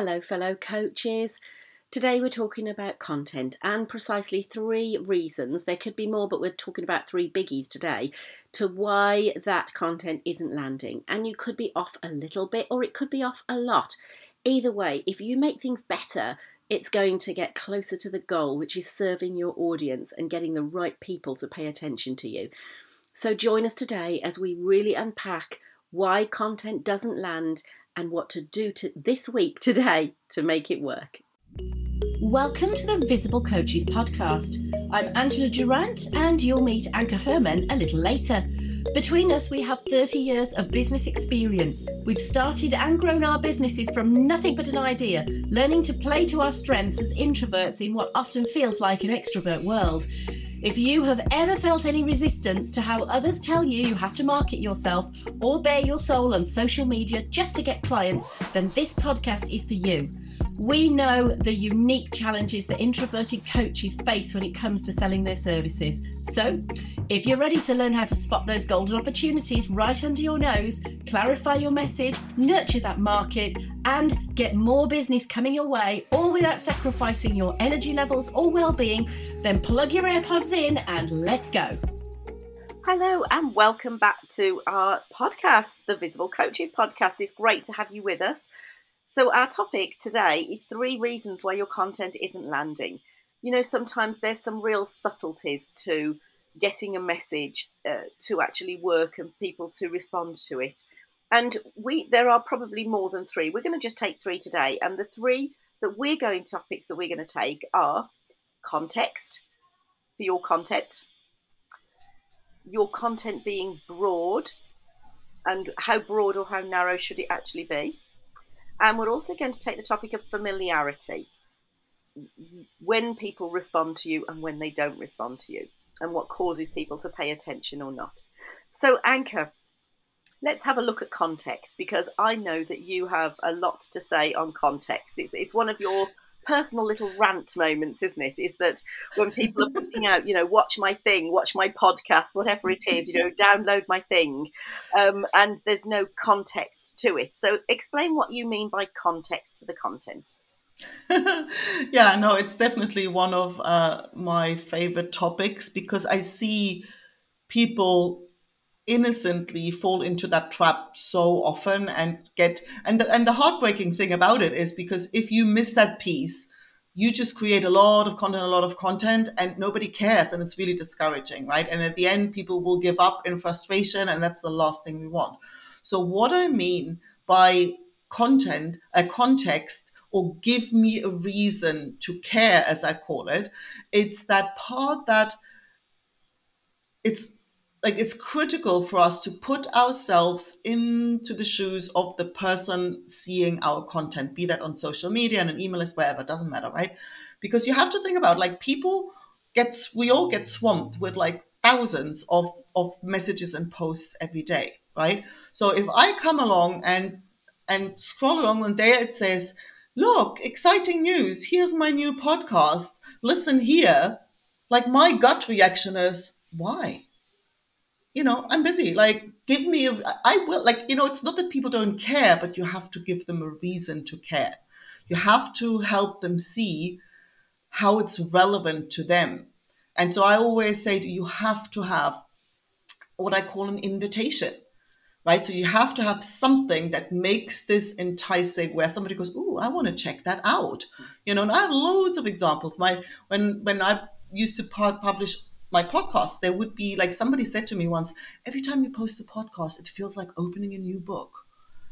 Hello, fellow coaches. Today we're talking about content and precisely three reasons. There could be more, but we're talking about three biggies today to why that content isn't landing. And you could be off a little bit or it could be off a lot. Either way, if you make things better, it's going to get closer to the goal, which is serving your audience and getting the right people to pay attention to you. So join us today as we really unpack why content doesn't land and what to do to this week today to make it work. Welcome to the Visible Coaches podcast. I'm Angela Durant, and you'll meet Anke Herman a little later. Between us, we have 30 years of business experience. We've started and grown our businesses from nothing but an idea, learning to play to our strengths as introverts in what often feels like an extrovert world. If you have ever felt any resistance to how others tell you you have to market yourself or bare your soul on social media just to get clients, then this podcast is for you. We know the unique challenges that introverted coaches face when it comes to selling their services. So, if you're ready to learn how to spot those golden opportunities right under your nose, clarify your message, nurture that market, and get more business coming your way, all without sacrificing your energy levels or well being, then plug your AirPods in and let's go. Hello, and welcome back to our podcast, the Visible Coaches Podcast. It's great to have you with us. So, our topic today is three reasons why your content isn't landing. You know, sometimes there's some real subtleties to getting a message uh, to actually work and people to respond to it. And we there are probably more than three. We're going to just take three today. And the three that we're going topics that we're going to take are context for your content, your content being broad, and how broad or how narrow should it actually be and we're also going to take the topic of familiarity when people respond to you and when they don't respond to you, and what causes people to pay attention or not. So, Anke. let's have a look at context because I know that you have a lot to say on context. It's, it's one of your personal little rant moments, isn't it? Is that when people are putting out, you know, watch my thing, watch my podcast, whatever it is, you know, download my thing, um, and there's no context to it. So explain what you mean by context to the content. yeah, no, it's definitely one of uh, my favorite topics because I see people innocently fall into that trap so often and get and the, and the heartbreaking thing about it is because if you miss that piece you just create a lot of content a lot of content and nobody cares and it's really discouraging right? And at the end people will give up in frustration and that's the last thing we want. So what i mean by content a context or give me a reason to care as i call it it's that part that it's like it's critical for us to put ourselves into the shoes of the person seeing our content be that on social media and an email list wherever doesn't matter right? Because you have to think about like people gets we all get swamped with like thousands of of messages and posts every day right? So if i come along and and scroll along and there it says look exciting news here's my new podcast listen here like my gut reaction is why you know, I'm busy. Like, give me a, I will, like, you know, it's not that people don't care, but you have to give them a reason to care. You have to help them see how it's relevant to them. And so I always say you have to have what I call an invitation, right? So you have to have something that makes this enticing where somebody goes, Ooh, I want to check that out. You know, and I have loads of examples. My, when, when I used to publish my podcast, there would be like somebody said to me once, every time you post a podcast, it feels like opening a new book.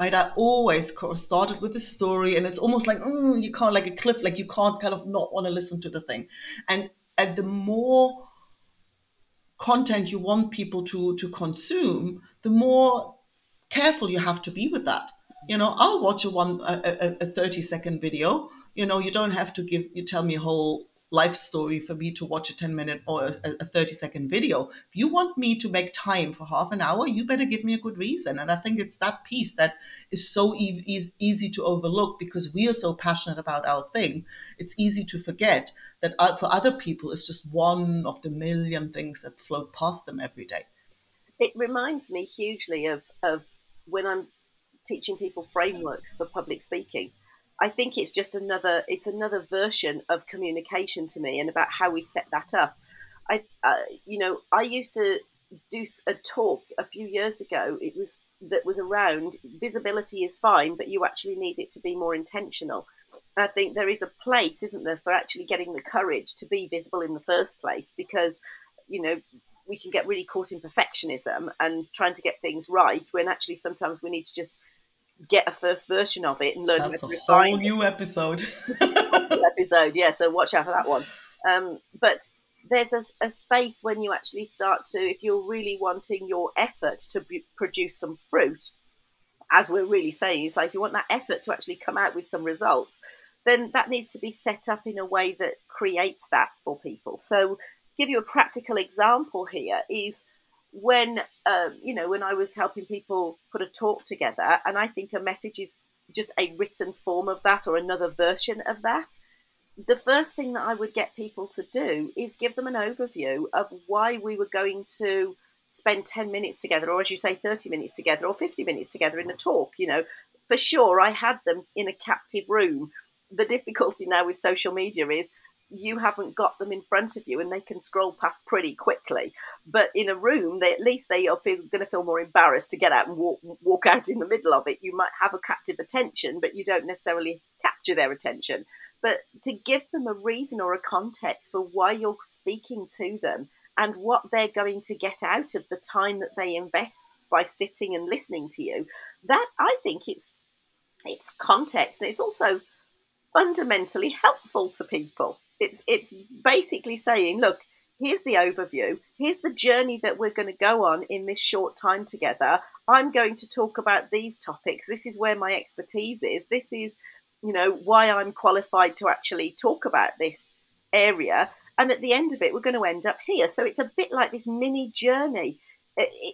Right? I always started with a story, and it's almost like mm, you can't like a cliff, like you can't kind of not want to listen to the thing. And and the more content you want people to to consume, the more careful you have to be with that. You know, I'll watch a one a, a, a 30 second video. You know, you don't have to give you tell me a whole life story for me to watch a 10 minute or a, a 30 second video. If you want me to make time for half an hour, you better give me a good reason. And I think it's that piece that is so e- e- easy to overlook because we are so passionate about our thing. It's easy to forget that uh, for other people, it's just one of the million things that float past them every day. It reminds me hugely of, of when I'm teaching people frameworks for public speaking I think it's just another it's another version of communication to me and about how we set that up. I uh, you know I used to do a talk a few years ago. It was that was around visibility is fine, but you actually need it to be more intentional. I think there is a place, isn't there, for actually getting the courage to be visible in the first place because, you know, we can get really caught in perfectionism and trying to get things right when actually sometimes we need to just get a first version of it and learn That's how to a refine whole it. new episode. episode, yeah. So watch out for that one. Um, but there's a, a space when you actually start to, if you're really wanting your effort to be, produce some fruit, as we're really saying, it's like if you want that effort to actually come out with some results, then that needs to be set up in a way that creates that for people. So, give you a practical example here is when um, you know when I was helping people put a talk together, and I think a message is just a written form of that or another version of that. The first thing that I would get people to do is give them an overview of why we were going to spend 10 minutes together, or as you say, 30 minutes together, or 50 minutes together in a talk. You know, for sure, I had them in a captive room. The difficulty now with social media is you haven't got them in front of you and they can scroll past pretty quickly. But in a room, they at least they are going to feel more embarrassed to get out and walk, walk out in the middle of it. You might have a captive attention, but you don't necessarily capture their attention. But to give them a reason or a context for why you're speaking to them and what they're going to get out of the time that they invest by sitting and listening to you, that I think it's it's context. It's also fundamentally helpful to people. It's it's basically saying, look, here's the overview. Here's the journey that we're going to go on in this short time together. I'm going to talk about these topics. This is where my expertise is. This is, you know, why I'm qualified to actually talk about this area. And at the end of it, we're going to end up here. So it's a bit like this mini journey,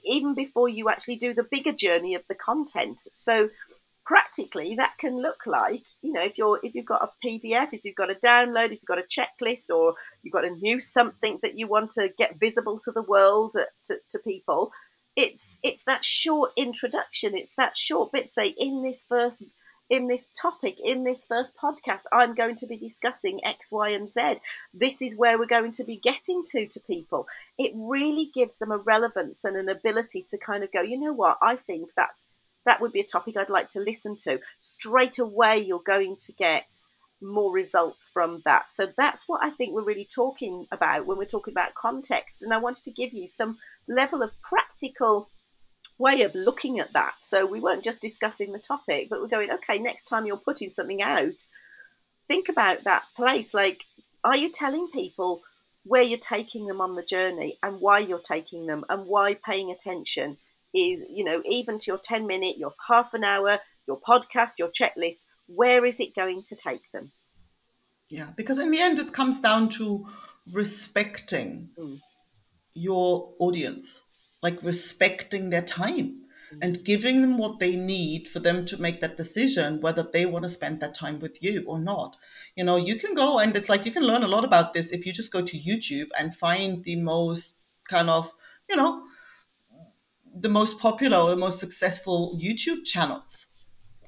even before you actually do the bigger journey of the content. So practically that can look like you know if you're if you've got a pdf if you've got a download if you've got a checklist or you've got a new something that you want to get visible to the world uh, to, to people it's it's that short introduction it's that short bit say in this first in this topic in this first podcast i'm going to be discussing x y and z. This is where we're going to be getting to to people. It really gives them a relevance and an ability to kind of go you know what? I think that's that would be a topic I'd like to listen to. Straight away, you're going to get more results from that. So that's what I think we're really talking about when we're talking about context. And I wanted to give you some level of practical way of looking at that. So we weren't just discussing the topic, but we're going, okay, next time you're putting something out, think about that place. Like, are you telling people where you're taking them on the journey and why you're taking them and why paying attention? Is, you know, even to your 10 minute, your half an hour, your podcast, your checklist, where is it going to take them? Yeah, because in the end, it comes down to respecting mm. your audience, like respecting their time mm. and giving them what they need for them to make that decision whether they want to spend that time with you or not. You know, you can go and it's like you can learn a lot about this if you just go to YouTube and find the most kind of, you know, the most popular or the most successful YouTube channels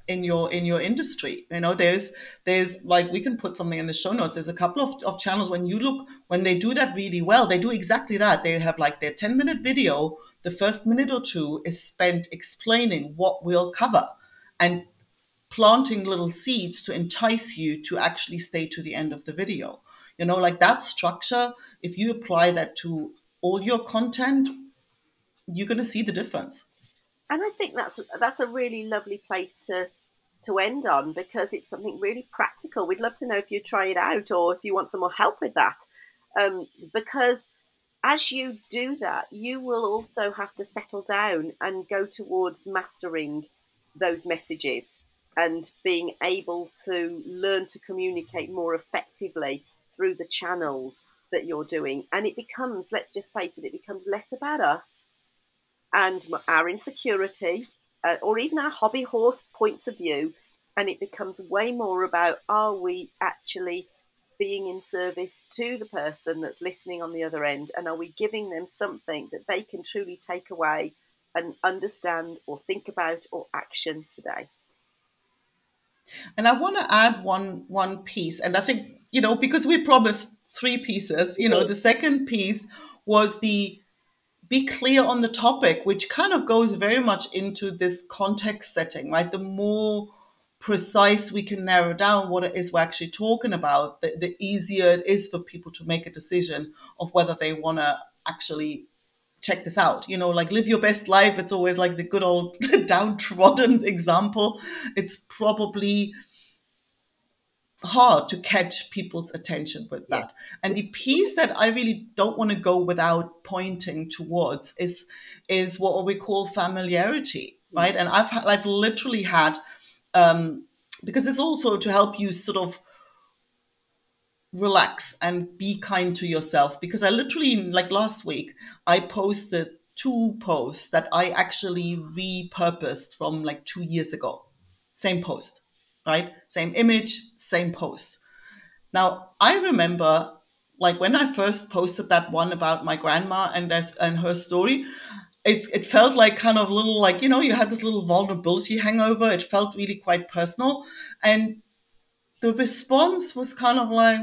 in your in your industry. You know there's there's like we can put something in the show notes. There's a couple of, of channels when you look when they do that really well they do exactly that. They have like their 10 minute video the first minute or two is spent explaining what we'll cover and planting little seeds to entice you to actually stay to the end of the video. You know like that structure if you apply that to all your content you're going to see the difference. And I think that's that's a really lovely place to to end on because it's something really practical. We'd love to know if you try it out or if you want some more help with that. Um, because as you do that, you will also have to settle down and go towards mastering those messages and being able to learn to communicate more effectively through the channels that you're doing. And it becomes, let's just face it, it becomes less about us and our insecurity, uh, or even our hobby horse points of view, and it becomes way more about are we actually being in service to the person that's listening on the other end, and are we giving them something that they can truly take away and understand or think about or action today? And I want to add one one piece, and I think you know because we promised three pieces. You know, the second piece was the be clear on the topic, which kind of goes very much into this context setting, right? The more precise we can narrow down what it is we're actually talking about, the, the easier it is for people to make a decision of whether they want to actually check this out. You know, like live your best life. It's always like the good old downtrodden example. It's probably hard to catch people's attention with that. Yeah. And the piece that I really don't want to go without pointing towards is is what we call familiarity, mm. right? And I've I've literally had um, because it's also to help you sort of relax and be kind to yourself because I literally like last week I posted two posts that I actually repurposed from like 2 years ago. Same post, right? Same image, same post. Now, I remember like when I first posted that one about my grandma and and her story, it's it felt like kind of little like you know you had this little vulnerability hangover. It felt really quite personal, and the response was kind of like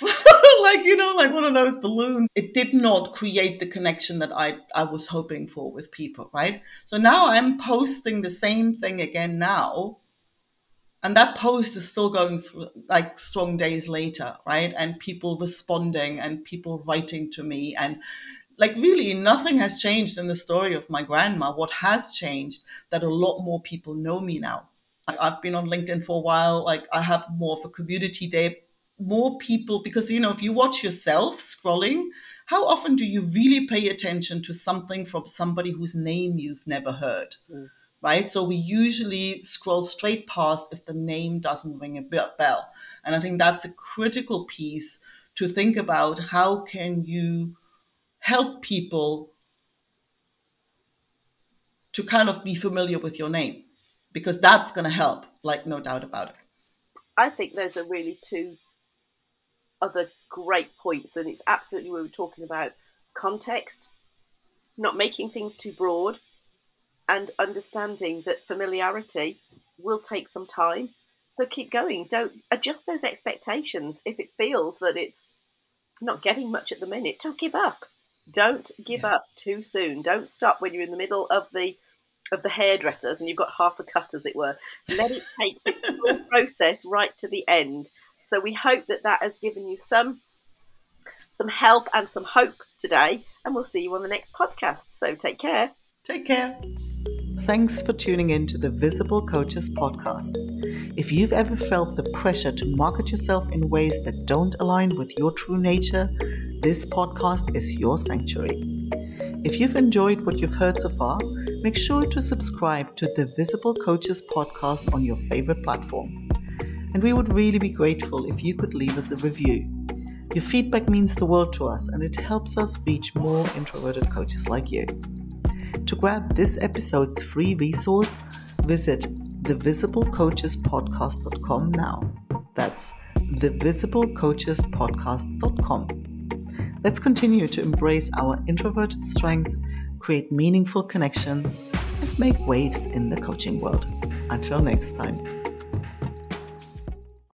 like you know like one of those balloons it did not create the connection that i i was hoping for with people right so now i'm posting the same thing again now and that post is still going through like strong days later right? And people responding and people writing to me. And like really nothing has changed in the story of my grandma. What has changed that a lot more people know me now. I've been on LinkedIn for a while. Like I have more of a community there. More people because you know if you watch yourself scrolling how often do you really pay attention to something from somebody whose name you've never heard? Mm. Right? So we usually scroll straight past if the name doesn't ring a bell. And i think that's a critical piece to think about how can you help people to kind of be familiar with your name because that's going to help like no doubt about it. I think those are really two other great points, and it's absolutely we were talking about. Context, not making things too broad, and understanding that familiarity will take some time. So keep going. Don't adjust those expectations. If it feels that it's not getting much at the minute, don't give up. Don't give yeah. up too soon. Don't stop when you're in the middle of the of the hairdressers and you've got half a cut, as it were. Let it take its full process right to the end. So we hope that that has given you some some help and some hope today, and we'll see you on the next podcast. So take care. Take care. Thanks for tuning in to the Visible Coaches podcast. If you've ever felt the pressure to market yourself in ways that don't align with your true nature, this podcast is your sanctuary. If you've enjoyed what you've heard so far, make sure to subscribe to the Visible Coaches podcast on your favorite platform and we would really be grateful if you could leave us a review. Your feedback means the world to us and it helps us reach more introverted coaches like you. Grab this episode's free resource, visit thevisiblecoachespodcast.com now. That's thevisiblecoachespodcast.com. Let's continue to embrace our introverted strength, create meaningful connections, and make waves in the coaching world. Until next time.